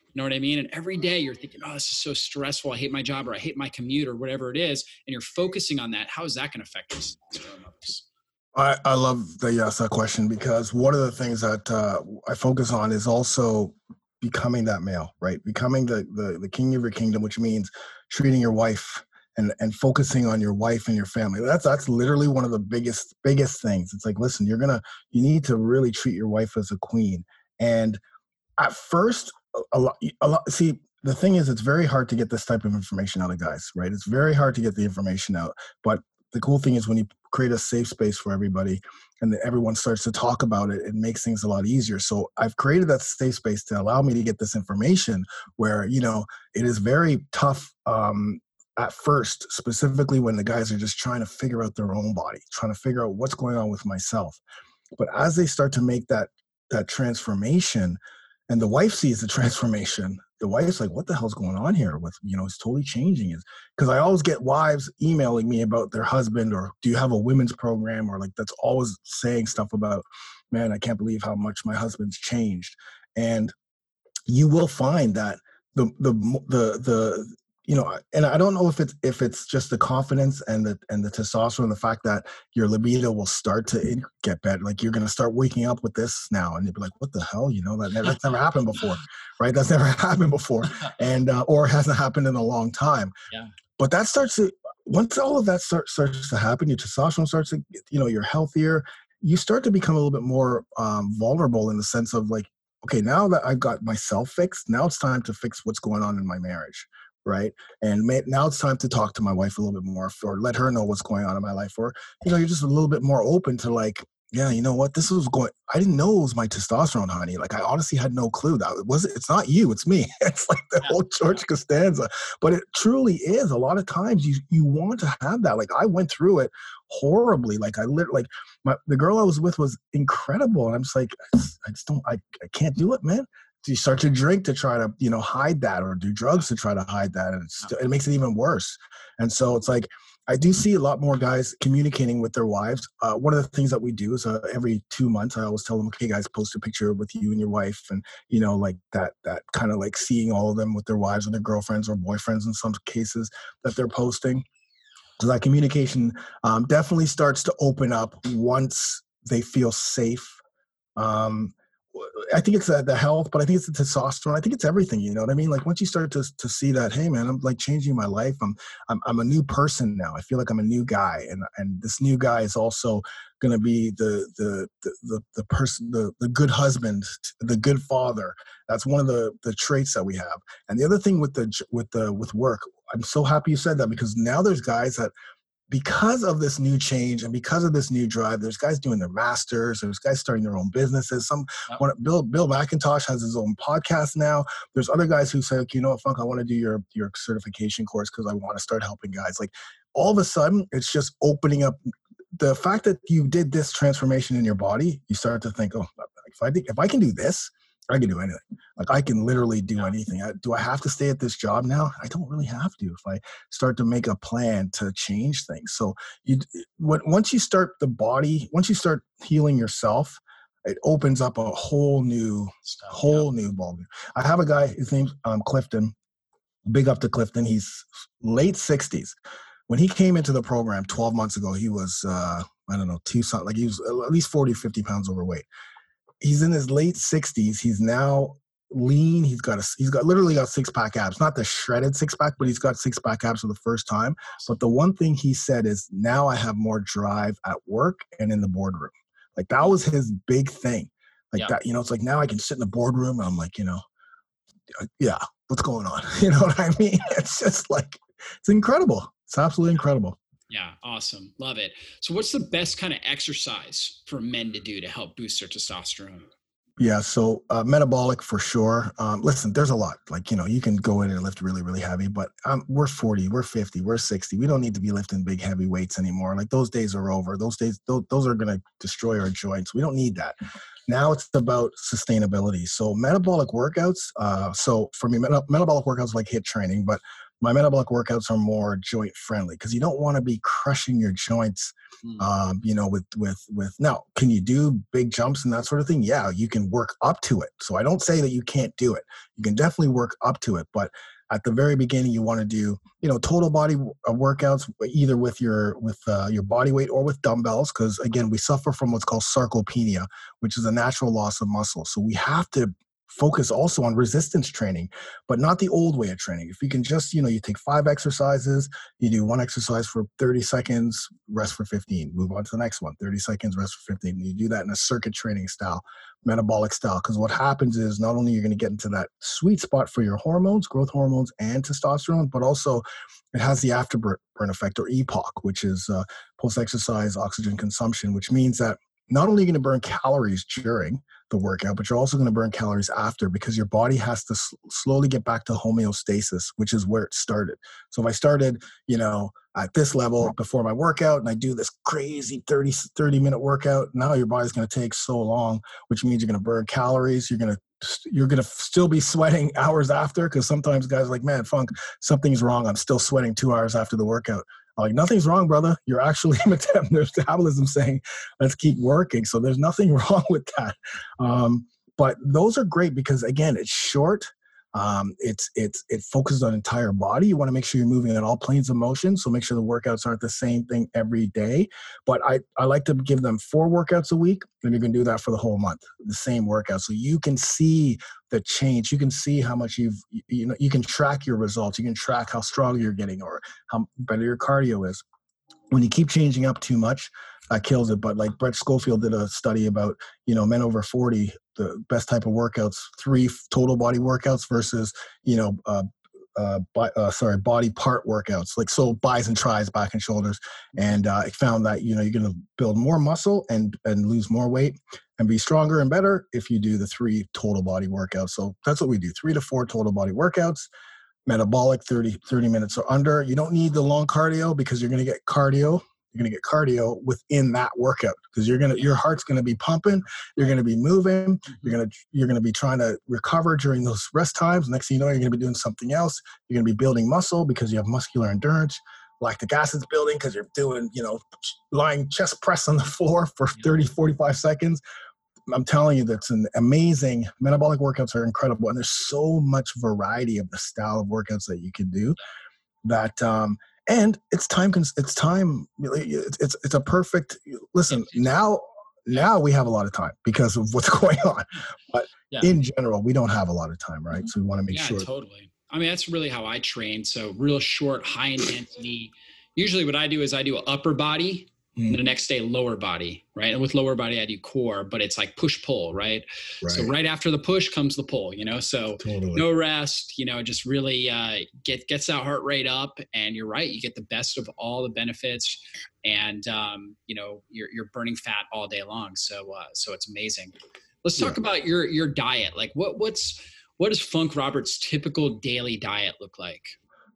you know what I mean? And every day you're thinking, oh, this is so stressful. I hate my job or I hate my commute or whatever it is. And you're focusing on that. How is that going to affect your I, I love that you asked that question because one of the things that uh, I focus on is also becoming that male, right? Becoming the, the, the king of your kingdom, which means treating your wife and and focusing on your wife and your family. That's that's literally one of the biggest biggest things. It's like, listen, you're gonna you need to really treat your wife as a queen. And at first, a lot, a lot. See, the thing is, it's very hard to get this type of information out of guys, right? It's very hard to get the information out. But the cool thing is when you create a safe space for everybody and then everyone starts to talk about it, it makes things a lot easier. So I've created that safe space to allow me to get this information where, you know, it is very tough um, at first, specifically when the guys are just trying to figure out their own body, trying to figure out what's going on with myself. But as they start to make that that transformation, and the wife sees the transformation the wife's like what the hell's going on here with you know it's totally changing is because i always get wives emailing me about their husband or do you have a women's program? or like that's always saying stuff about man i can't believe how much my husband's changed. And you will find that the the the the you know, and I don't know if it's if it's just the confidence and the and the testosterone, the fact that your libido will start to get better. Like you're gonna start waking up with this now, and you'll be like, "What the hell?" You know, that that's never happened before, right? That's never happened before, and uh, or hasn't happened in a long time. Yeah. But that starts to once all of that start, starts to happen, your testosterone starts to, you know, you're healthier. You start to become a little bit more um, vulnerable in the sense of like, okay, now that I've got myself fixed, now it's time to fix what's going on in my marriage right? And may, now it's time to talk to my wife a little bit more, or let her know what's going on in my life, or you know, you're just a little bit more open to like, yeah, you know what, this was going. I didn't know it was my testosterone, honey. Like I honestly had no clue that it was. It's not you, it's me. It's like the whole George Costanza, but it truly is. A lot of times you you want to have that. Like I went through it horribly. Like I literally, like my the girl I was with was incredible, and I'm just like, I just, I just don't, I, I can't do it, man you start to drink to try to you know hide that or do drugs to try to hide that and it makes it even worse. And so it's like i do see a lot more guys communicating with their wives. Uh, one of the things that we do is uh, every two months i always tell them okay guys post a picture with you and your wife and you know like that that kind of like seeing all of them with their wives or their girlfriends or boyfriends in some cases that they're posting. So that communication um, definitely starts to open up once they feel safe. Um, I think it's the, health, but I think it's the testosterone. I think it's everything. You know what I mean? Like once you start to to see that, hey man, I'm like changing my life. I'm I'm I'm a new person now. I feel like I'm a new guy, and and this new guy is also going to be the the the the, the person the, the good husband the good father that's one of the the traits that we have and the other thing with the with the with work i'm so happy you said that because now there's guys that because of this new change and because of this new drive, there's guys doing their masters, there's guys starting their own businesses. Some yep. Bill Bill McIntosh has his own podcast now. There's other guys who say, you know what, Funk, I want to do your your certification course because I want to start helping guys. Like all of a sudden, it's just opening up. The fact that you did this transformation in your body, you start to think, oh, if I think if I can do this, I can do anything. Like I can literally do anything. I, do I have to stay at this job now? I don't really have to. If I start to make a plan to change things, so you when, once you start the body, once you start healing yourself, it opens up a whole new, Stuff, whole yeah. new ballgame. I have a guy. His name's um, Clifton. Big up to Clifton. He's late sixties. When he came into the program 12 months ago, he was uh, I don't know two something like he was at least 40, 50 pounds overweight he's in his late 60s. He's now lean. He's got a he's got literally got six pack abs. Not the shredded six pack, but he's got six pack abs for the first time. But the one thing he said is now I have more drive at work and in the boardroom. Like that was his big thing. Like yeah. that, you know, it's like now I can sit in the boardroom and I'm like, you know, uh, yeah, what's going on? You know what I mean? It's just like it's incredible. It's absolutely incredible. Yeah, awesome. Love it. So, what's the best kind of exercise for men to do to help boost their testosterone? Yeah, so uh, metabolic for sure. Um, listen, there's a lot. Like you know, you can go in and lift really, really heavy, but um, we're 40, we're 50, we're 60. We don't need to be lifting big, heavy weights anymore. Like those days are over. Those days, those, those are going to destroy our joints. We don't need that. Now it's about sustainability. So metabolic workouts. Uh, so for me, metabolic workouts like HIIT training, but my metabolic workouts are more joint friendly because you don't want to be crushing your joints mm. um, you know with with with now can you do big jumps and that sort of thing? Yeah you can work up to it. So i don't say that you can't do it. You can definitely work up to it but at the very beginning you want to do you know total body uh, workouts either with your with uh, your body weight or with dumbbells because again we suffer from what's called sarcopenia which is a natural loss of muscle. So we have to focus also on resistance training, but not the old way of training. If you can just, you know, you take five exercises, you do one exercise for 30 seconds, rest for 15, move on to the next one, 30 seconds, rest for 15. You do that in a circuit training style, metabolic style. Because what happens is not only you're going to get into that sweet spot for your hormones, growth hormones, and testosterone, but also it has the afterburn effect or EPOC, which is uh, post exercise oxygen consumption, which means that not only are you going to burn calories during, the workout, but you're also going to burn calories after because your body has to s- slowly get back to homeostasis, which is where it started. So if I started, you know, at this level before my workout and I do this crazy 30, 30 minute workout, now your body's going to take so long, which means you're going to burn calories. You're going to you're going to still be sweating hours after because sometimes guys like man funk something's wrong i'm still sweating two hours after the workout like nothing's wrong, brother. You're actually metabolism saying, let's keep working. So there's nothing wrong with that. Um, but those are great because again, it's short. Um, it's it's it focuses on entire body. You want to make sure you're moving at all planes of motion. So make sure the workouts aren't the same thing every day. But I, I like to give them four workouts a week, and you can do that for the whole month, the same workout. So you can see the change. You can see how much you've you know you can track your results. You can track how strong you're getting or how better your cardio is. When you keep changing up too much, that kills it. But like Brett Schofield did a study about, you know, men over 40, the best type of workouts, three total body workouts versus, you know, uh, uh, by, uh, sorry, body part workouts, like so bis and tris, back and shoulders, and uh, I found that you know you're going to build more muscle and and lose more weight and be stronger and better if you do the three total body workouts. So that's what we do: three to four total body workouts metabolic 30 30 minutes or under you don't need the long cardio because you're going to get cardio you're going to get cardio within that workout because you're going to your heart's going to be pumping you're going to be moving you're going to you're going to be trying to recover during those rest times next thing you know you're going to be doing something else you're going to be building muscle because you have muscular endurance lactic acid's building because you're doing you know lying chest press on the floor for 30 45 seconds. I'm telling you that's an amazing metabolic workouts are incredible and there's so much variety of the style of workouts that you can do that um and it's time it's time it's it's, it's a perfect listen now now we have a lot of time because of what's going on but yeah. in general we don't have a lot of time right mm-hmm. so we want to make yeah, sure totally i mean that's really how i train so real short high intensity usually what i do is i do upper body. The next day, lower body, right? And with lower body, I do core, but it's like push pull, right? right. So right after the push comes the pull, you know. So totally. no rest, you know, just really uh, get gets that heart rate up, and you're right, you get the best of all the benefits, and um, you know, you're you're burning fat all day long. So uh, so it's amazing. Let's talk yeah. about your your diet. Like what what's what does Funk Roberts' typical daily diet look like?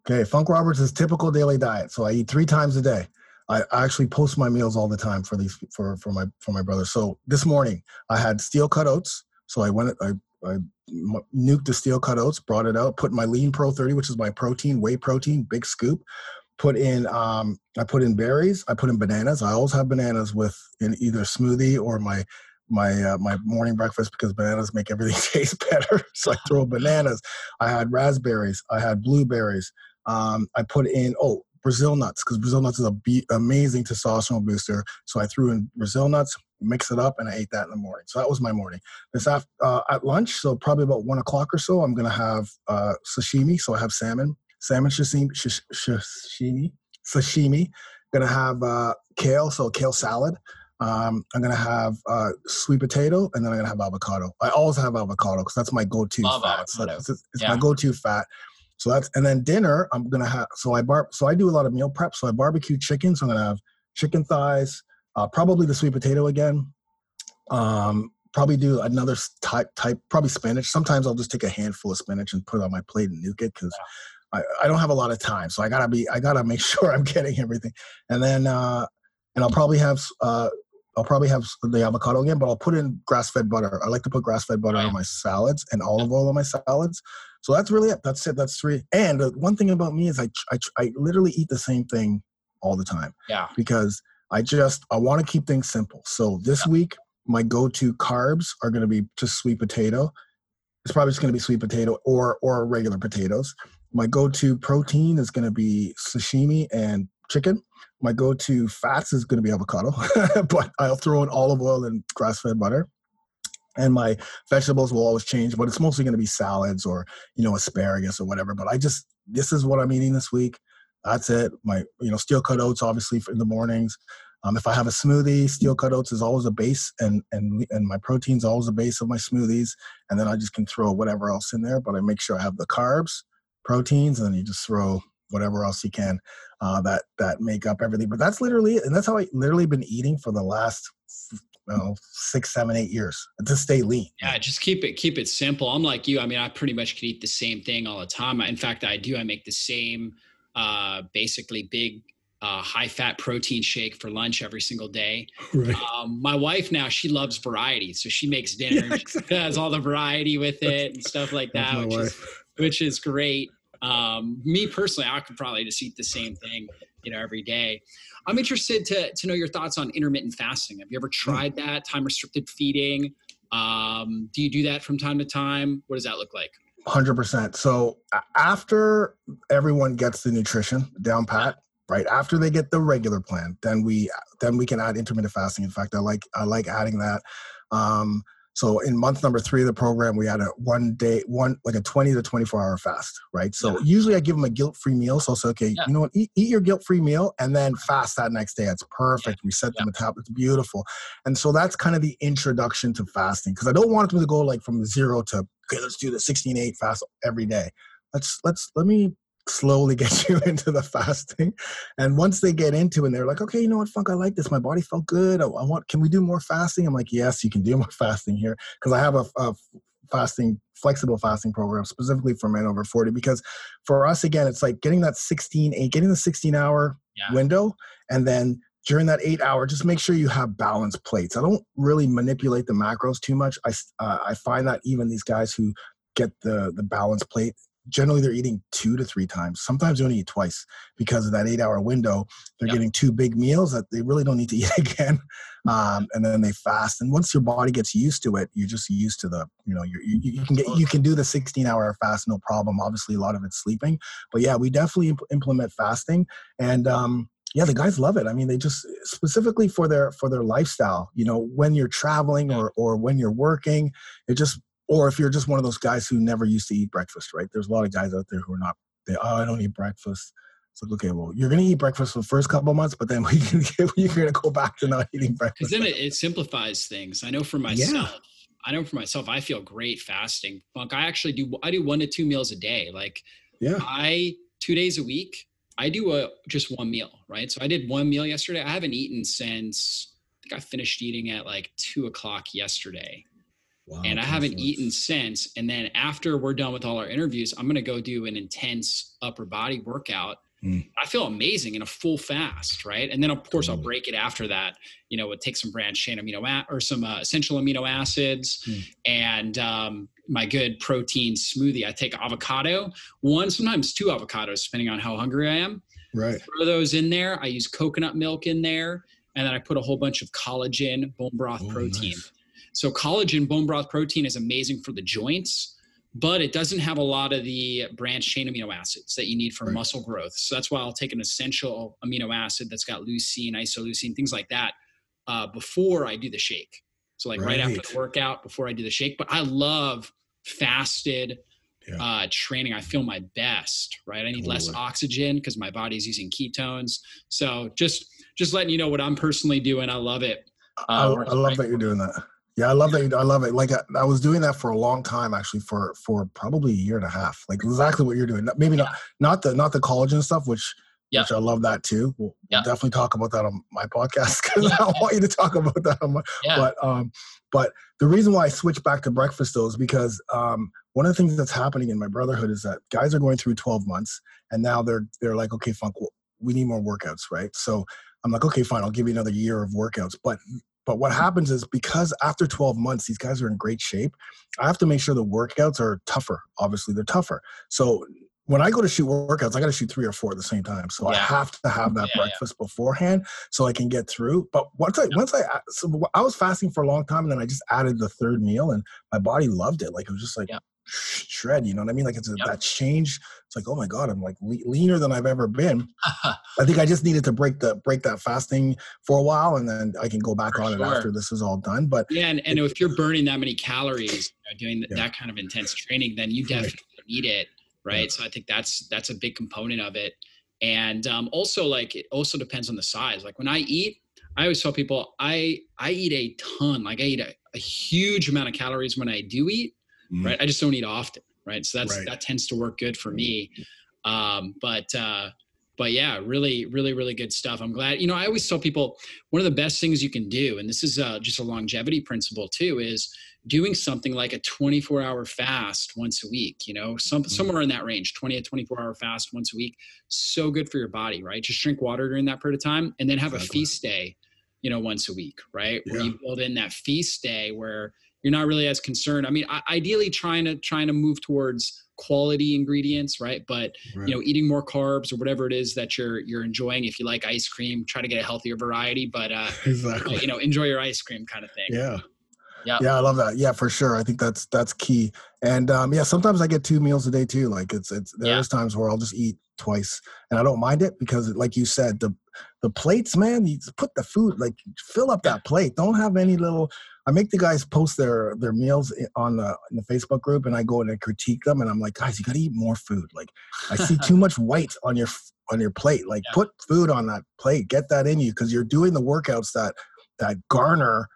Okay, Funk Roberts' typical daily diet. So I eat three times a day. I, actually post my meals all the time for these for for my for my brother. So this morning I had steel cut oats. So I went I I nuked the steel cut oats, brought it out, put my lean pro 30, which is my protein, whey protein, big scoop. Put in um, I put in berries, I put in bananas. I always have bananas with in either smoothie or my my uh, my morning breakfast because bananas make everything taste better. so I throw bananas. I had raspberries. I had blueberries. Um, I put in oh Brazil nuts because Brazil nuts is a be- amazing testosterone booster. So I threw in Brazil nuts, mix it up, and I ate that in the morning. So that was my morning. This after uh, at lunch, so probably about one o'clock or so, I'm gonna have uh, sashimi. So I have salmon, salmon sashimi, sh- sashimi, sashimi. Gonna have uh, kale, so kale salad. Um, I'm gonna have uh, sweet potato, and then I'm gonna have avocado. I always have avocado because that's my go-to Love fat. Avocado. So it's, it's yeah. my go-to fat. So that's and then dinner. I'm gonna have so I bar so I do a lot of meal prep. So I barbecue chicken. So I'm gonna have chicken thighs, uh, probably the sweet potato again. Um, probably do another type type probably spinach. Sometimes I'll just take a handful of spinach and put it on my plate and nuke it because. I, I don't have a lot of time, so I gotta be I gotta make sure I'm getting everything, and then uh, and I'll probably have uh, I'll probably have the avocado again, but I'll put in grass-fed butter. I like to put grass-fed butter on my salads and olive oil on my salads. So that's really it. That's it. That's three. And one thing about me is I, I I literally eat the same thing all the time. Yeah. Because I just I want to keep things simple. So this yeah. week my go-to carbs are going to be just sweet potato. It's probably just going to be sweet potato or or regular potatoes. My go-to protein is going to be sashimi and chicken. My go-to fats is going to be avocado, but I'll throw in olive oil and grass-fed butter. And my vegetables will always change, but it's mostly going to be salads or you know asparagus or whatever. But I just this is what I'm eating this week. That's it. My you know steel cut oats obviously in the mornings. Um, if I have a smoothie, steel cut oats is always a base, and and and my protein's always a base of my smoothies. And then I just can throw whatever else in there, but I make sure I have the carbs, proteins, and then you just throw whatever else you can uh, that that make up everything. But that's literally and that's how I literally been eating for the last you know, six, seven, eight years to stay lean. Yeah, just keep it keep it simple. I'm like you. I mean, I pretty much can eat the same thing all the time. In fact, I do. I make the same, uh, basically big uh, high fat protein shake for lunch every single day. Right. Um, my wife now she loves variety, so she makes dinner. Yeah, exactly. She has all the variety with it and stuff like that, which wife. is which is great. Um, me personally, I could probably just eat the same thing, you know, every day. I'm interested to to know your thoughts on intermittent fasting. Have you ever hmm. tried that? Time restricted feeding. Um, do you do that from time to time? What does that look like? 100%. So after everyone gets the nutrition down pat, right after they get the regular plan, then we then we can add intermittent fasting. In fact, I like I like adding that. Um, so in month number three of the program, we had a one day, one like a 20 to 24 hour fast, right? So yeah. usually I give them a guilt free meal. So say, okay, yeah. you know what, eat, eat your guilt free meal and then fast that next day. It's perfect. Yeah. We set them a. It's beautiful. And so that's kind of the introduction to fasting because I don't want them to go like from zero to, okay, let's do the 16 8 fast every day. Let's, let's, let me slowly get you into the fasting. And once they get into it, and they're like, okay, you know what, Funk, I like this. My body felt good. I, I want, can we do more fasting? I'm like, yes, you can do more fasting here because I have a, a fasting flexible fasting program specifically for men over 40 because for us again it's like getting that 16 8 getting the 16 hour yeah. window and then during that eight hour just make sure you have balanced plates i don't really manipulate the macros too much i uh, i find that even these guys who get the the balanced plate generally they're eating two to three times. Sometimes they only eat twice because of that eight hour window. They're yep. getting two big meals that they really don't need to eat again. Um, and then they fast. And once your body gets used to it, you're just used to the, you know, you you, can get, you can do the 16 hour fast, no problem. Obviously a lot of it's sleeping, but yeah, we definitely imp- implement fasting and, um, yeah the guys love it i mean they just specifically for their for their lifestyle you know when you're traveling or or when you're working it just or if you're just one of those guys who never used to eat breakfast, right? There's a lot of guys out there who are not, they, oh, I don't eat breakfast. It's like, okay, well, you're gonna eat breakfast for the first couple months, but then you're gonna go back to not eating breakfast. Because then it, it, simplifies things. I know for myself. Yeah. I know for myself, I feel great fasting. Funk. I actually do. I do one to two meals a day. Like, yeah, I two days a week. I do a just one meal, right? So I did one meal yesterday. I haven't eaten since I think I finished eating at like two o'clock yesterday. Wow, and I haven't eaten since. And then after we're done with all our interviews, I'm gonna go do an intense upper body workout Mm. I feel amazing in a full fast, right? And then of course I'll break it after that. You know, it takes some branched chain amino or some uh, essential amino acids mm. and um, my good protein smoothie. I take avocado, one sometimes two avocados, depending on how hungry I am. Right. Throw those in there. I use coconut milk in there, and then I put a whole bunch of collagen, bone broth oh, protein. Nice. So collagen, bone broth protein is amazing for the joints but it doesn't have a lot of the branched chain amino acids that you need for right. muscle growth. So that's why I'll take an essential amino acid that's got leucine, isoleucine, things like that uh, before I do the shake. So like right. right. after the workout, before I do the shake. But I love fasted yeah. uh, training. I feel my best, right? I need totally. less oxygen because my body's using ketones. So just just letting you know what I'm personally doing. I love it. Uh, I, I love that you're doing that. Yeah, I love that. I love it. Like I, I, was doing that for a long time, actually, for for probably a year and a half. Like exactly what you're doing. Maybe yeah. not not the not the collagen stuff, which yeah. which I love that too. We'll, yeah. definitely talk about that on my podcast because. I want you to talk about that. On my, yeah. But um, but the reason why I switched back to breakfast though is because um, one of the things that's happening in my brotherhood is that guys are going through 12 months and now they're they're like, okay, funk, we need more workouts, right? So I'm like, okay, fine, I'll give you another year of workouts. But but what happens is because after 12 months, these guys are in great shape, I have to make sure the workouts are tougher. Obviously, they're tougher. So when I go to shoot workouts, I got to shoot three or four at the same time. So yeah. I have to have that yeah, breakfast yeah. beforehand so I can get through. But once I once I so I was fasting for a long time, and then I just added the third meal, and my body loved it. Like it was just like shred. You know what I mean? Like it's a, yep. that change. It's like, oh my god, I'm like le- leaner than I've ever been. I think I just needed to break the break that fasting for a while, and then I can go back for on sure. it after this is all done. But yeah, and, and it, if you're burning that many calories you know, doing yeah. that kind of intense training, then you definitely right. need it, right? Yeah. So I think that's that's a big component of it. And um, also, like it also depends on the size. Like when I eat, I always tell people I I eat a ton. Like I eat a, a huge amount of calories when I do eat mm-hmm. right? I just don't eat often, right? So that's right. that tends to work good for me. Um, but uh, but yeah, really, really, really good stuff. I'm glad. You know, I always tell people one of the best things you can do, and this is uh, just a longevity principle too, is doing something like a 24 hour fast once a week. You know, some mm-hmm. somewhere in that range, 20 to 24 hour fast once a week. So good for your body, right? Just drink water during that period of time, and then have exactly. a feast day. You know, once a week, right? Yeah. Where you build in that feast day where you're not really as concerned. I mean, ideally trying to trying to move towards quality ingredients, right? But right. you know, eating more carbs or whatever it is that you're you're enjoying. If you like ice cream, try to get a healthier variety. But uh, exactly, you know, enjoy your ice cream kind of thing. Yeah. Yeah. Yeah, I love that. Yeah, for sure. I think that's that's key. And um, yeah, sometimes I get two meals a day too. Like it's it's there's yeah. times where I'll just eat twice, and I don't mind it because, like you said, the the plates, man, you put the food like fill up that plate. Don't have any little I make the guys post their their meals on the in the Facebook group, and I go and I critique them, and I'm like, guys, you got to eat more food. Like, I see too much white on your on your plate. Like, yeah. put food on that plate. Get that in you because you're doing the workouts that that garner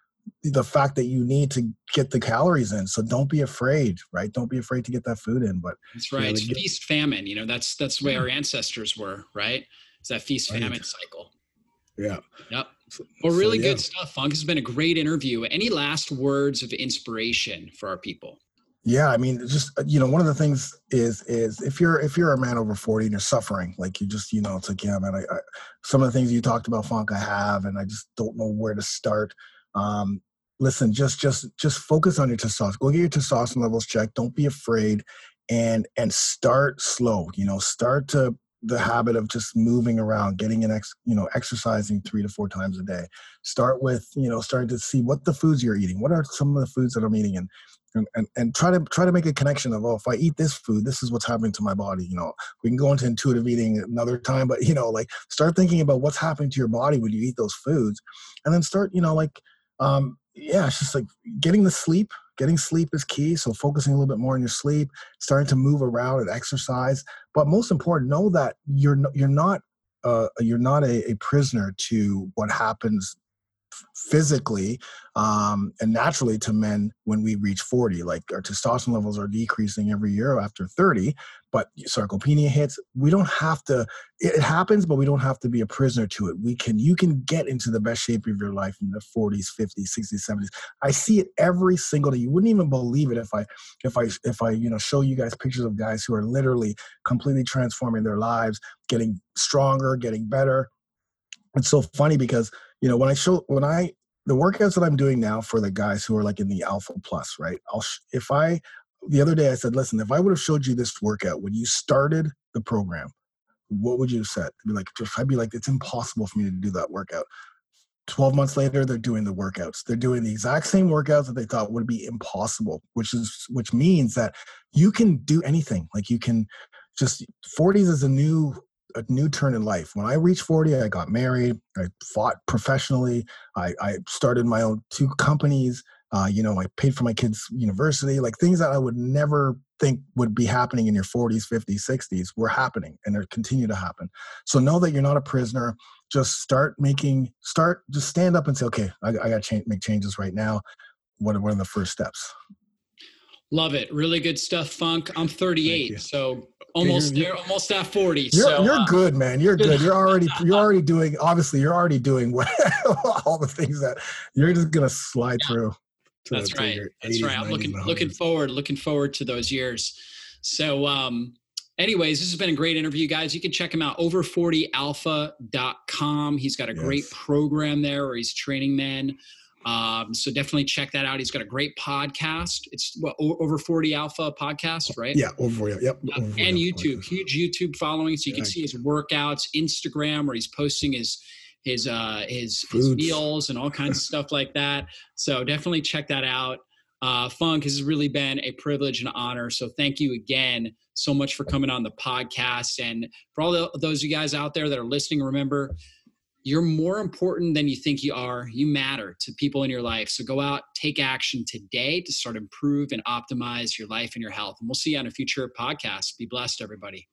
the fact that you need to get the calories in. So don't be afraid, right? Don't be afraid to get that food in. But that's right. It's get, feast famine. You know, that's that's the way our ancestors were, right? It's that feast famine right. cycle. Yeah. Yep. Well, really so, yeah. good stuff, Funk. This has been a great interview. Any last words of inspiration for our people? Yeah, I mean, just uh, you know, one of the things is is if you're if you're a man over forty and you're suffering, like you just you know, it's like yeah, man. I, I some of the things you talked about, Funk, I have, and I just don't know where to start. Um, listen, just just just focus on your testosterone. Go get your testosterone levels checked. Don't be afraid, and and start slow. You know, start to the habit of just moving around, getting an ex, you know, exercising three to four times a day. Start with, you know, starting to see what the foods you're eating. What are some of the foods that I'm eating, and and and, try to try to make a connection of, oh, if I eat this food, this is what's happening to my body. You know, we can go into intuitive eating another time, but you know, like start thinking about what's happening to your body when you eat those foods, and then start, you know, like, um, yeah, it's just like getting the sleep getting sleep is key so focusing a little bit more on your sleep starting to move around and exercise but most important, know that you're you're not uh, you're not a, a prisoner to what happens physically um, and naturally to men when we reach 40 like our testosterone levels are decreasing every year after 30 but sarcopenia hits we don't have to it happens but we don't have to be a prisoner to it. We can you can get into the best shape of your life in the 40s 50s 60s 70s i see it every single day. You wouldn't even believe it if i if i if i you know show you guys pictures of guys who are literally completely transforming their lives getting stronger getting better. It's so funny because you know when i show when i the workouts that i'm doing now for the guys who are like in the alpha plus right i'll if i the other day i said listen if i would have showed you this workout when you started the program what would you have said? Be like i'd be like it's impossible for me to do that workout. 12 months later they're doing the workouts. They're doing the exact same workouts that they thought would be impossible which is which means that you can do anything. Like you can just 40s is a new a new turn in life. When I reached 40, I got married. I fought professionally. I, I started my own two companies. Uh, you know, I paid for my kids' university, like things that I would never think would be happening in your 40s, 50s, 60s were happening and they continue to happen. So know that you're not a prisoner. Just start making, start, just stand up and say, okay, I, I got to change, make changes right now. What what are the first steps? Love it. Really good stuff, Funk. I'm 38, so almost you're, you're, almost at 40 you're, so, you're uh, good man. You're good. You're already you're already doing obviously you're already doing well, all the things that you're just gonna slide yeah. through to, that's right. that's 80s, right i'm looking looking forward looking forward to those years. So um anyways this has been a great interview guys. You can check him out over40alpha.com he's got a yes. great program there where he's training men um, so definitely check that out. He's got a great podcast. It's what, over 40 Alpha podcast, right? Yeah, over 40. Yep. Over 40 and YouTube, podcast. huge YouTube following. So you can see his workouts, Instagram, where he's posting his his uh his, his meals and all kinds of stuff like that. So definitely check that out. Uh, Funk has really been a privilege and honor. So thank you again so much for coming on the podcast. And for all the, those of you guys out there that are listening, remember you're more important than you think you are. You matter to people in your life. So go out, take action today to start improve and optimize your life and your health. And we'll see you on a future podcast. Be blessed, everybody.